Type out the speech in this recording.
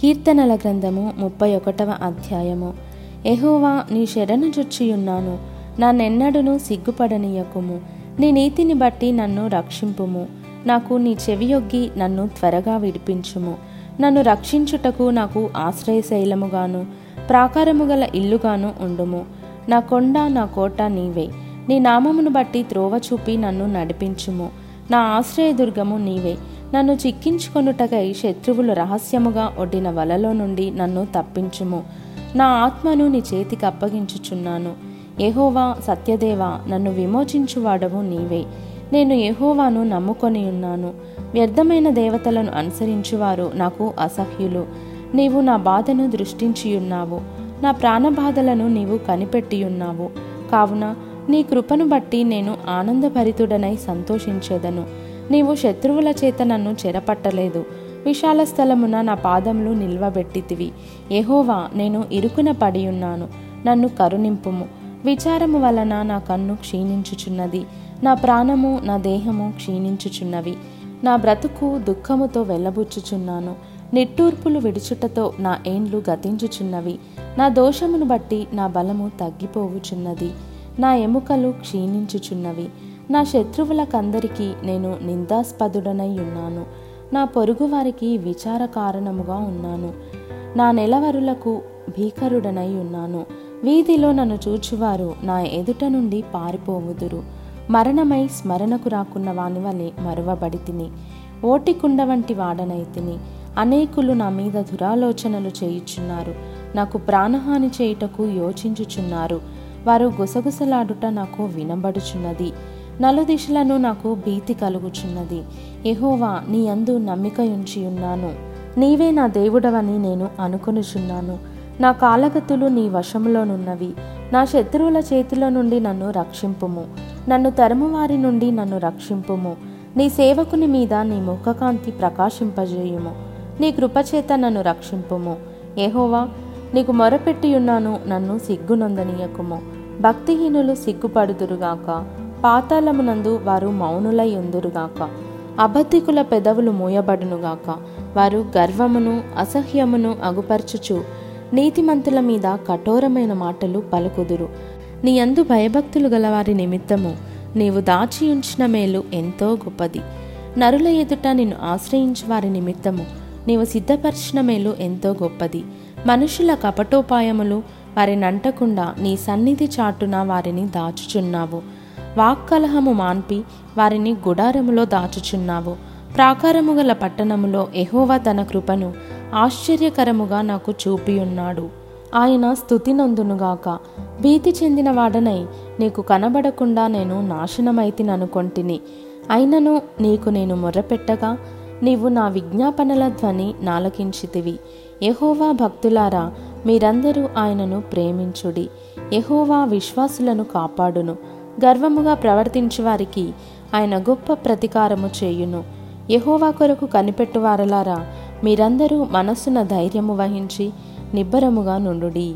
కీర్తనల గ్రంథము ముప్పై ఒకటవ అధ్యాయము. ఎహోవా నీ శరణు చొచ్చియున్నాను నన్నెన్నడును సిగ్గుపడనీయకుము. నీ నీతిని బట్టి నన్ను రక్షింపుము. నాకు నీ చెవియొగ్గి నన్ను త్వరగా విడిపించుము. నన్ను రక్షించుటకు నాకు ఆశ్రయశైలముగాను ప్రాకారము గల ఇల్లుగాను ఉండుము. నా కొండ నా కోట నీవే. నీ నామమును బట్టి త్రోవ చూపి నన్ను నడిపించుము. నా ఆశ్రయదుర్గము నీవే. నన్ను చిక్కించుకొనుటకై శత్రువులు రహస్యముగా ఒడ్డిన వలలో నుండి నన్ను తప్పించుము. నా ఆత్మను నీ చేతికి అప్పగించుచున్నాను. ఎహోవా సత్యదేవా నన్ను విమోచించువాడవు నీవే. నేను ఎహోవాను నమ్ముకొని ఉన్నాను. వ్యర్థమైన దేవతలను అనుసరించువారు నాకు అసహ్యులు. నీవు నా బాధను దృష్టించియున్నావు. నా ప్రాణబాధలను నీవు కనిపెట్టియున్నావు. కావున నీ కృపను బట్టి నేను ఆనందభరితుడనై సంతోషించేదను. నీవు శత్రువుల చేత నన్ను చెరపట్టలేదు. విశాల స్థలమున నా పాదములు నిల్వబెట్టితివి. ఎహోవా నేను ఇరుకున పడి ఉన్నాను నన్ను కరుణింపుము. విచారము వలన నా కన్ను క్షీణించుచున్నది. నా ప్రాణము నా దేహము క్షీణించుచున్నవి. నా బ్రతుకు దుఃఖముతో వెళ్ళబుచ్చుచున్నాను నిట్టూర్పులు విడుచుటతో నా ఏండ్లు గతించుచున్నవి. నా దోషమును బట్టి నా బలము తగ్గిపోవుచున్నది. నా ఎముకలు క్షీణించుచున్నవి. నా శత్రువులకందరికీ నేను నిందాస్పదుడనై ఉన్నాను నా పొరుగువారికి విచార కారణముగా ఉన్నాను. నా నెలవరులకు భీకరుడనై ఉన్నాను వీధిలో నన్ను చూచువారు నా ఎదుట నుండి పారిపోవుదురు. మరణమై స్మరణకు రాకున్న వాని వలె మరువబడి తిని ఓటికుండ వంటి వాడనై తిని అనేకులు నా మీద దురాలోచనలు చేయుచున్నారు. నాకు ప్రాణహాని చేయుటకు యోచించుచున్నారు. వారు గుసగుసలాడుట నాకు వినబడుచున్నది. నలుదిశలను నాకు భీతి కలుగుచున్నది. ఎహోవా నీ అందు నమ్మిక ఉంచి ఉన్నాను నీవే నా దేవుడవని నేను అనుకొనుచున్నాను. నా కాలగతులు నీ వశములోనున్నవి. నా శత్రువుల చేతిలో నుండి నన్ను రక్షింపుము. నన్ను తరుమువారి నుండి నన్ను రక్షింపుము. నీ సేవకుని మీద నీ ముఖకాంతి ప్రకాశింపజేయుము. నీ కృపచేత నన్ను రక్షింపుము. ఏహోవా నీకు మొరపెట్టియున్నాను నన్ను సిగ్గునందనీయకుము. భక్తిహీనులు సిగ్గుపడుదురుగాక. పాతాళమునందు వారు మౌనులై ఉందురుగాక. అబద్ధికుల పెదవులు మూయబడునుగాక. వారు గర్వమును అసహ్యమును అగుపరచుచు నీతిమంతుల మీద కఠోరమైన మాటలు పలుకుదురు. నీ అందు భయభక్తులు గలవారి నిమిత్తము నీవు దాచి ఉంచిన మేలు ఎంతో గొప్పది. నరుల ఎదుట నిన్ను ఆశ్రయించు వారి నిమిత్తము నీవు సిద్ధపరిచిన మేలు ఎంతో గొప్పది. మనుషుల కపటోపాయములు వారిని అంటకుండా నీ సన్నిధి చాటున వారిని దాచుచున్నావు. వాక్కలహము మాన్పి వారిని గుడారములో దాచుచున్నావు. ప్రాకారము గల పట్టణములో ఎహోవా తన కృపను ఆశ్చర్యకరముగా నాకు చూపియున్నాడు. ఆయన స్థుతి నందునుగాక భీతి చెందిన వాడనై నీకు కనబడకుండా నేను నాశనమైతిననుకొంటిని. అయినను నీకు నేను మొర్రపెట్టగా నీవు నా విజ్ఞాపనల ధ్వని నాలకించితివి. ఎహోవా భక్తులారా మీరందరూ ఆయనను ప్రేమించుడి. ఎహోవా విశ్వాసులను కాపాడును. గర్వముగా ప్రవర్తించు వారికి ఆయన గొప్ప ప్రతీకారము చేయును. యహోవా కొరకు కనిపెట్టువారలారా మీరందరూ మనస్సున ధైర్యము వహించి నిబ్బరముగా నుండుడి.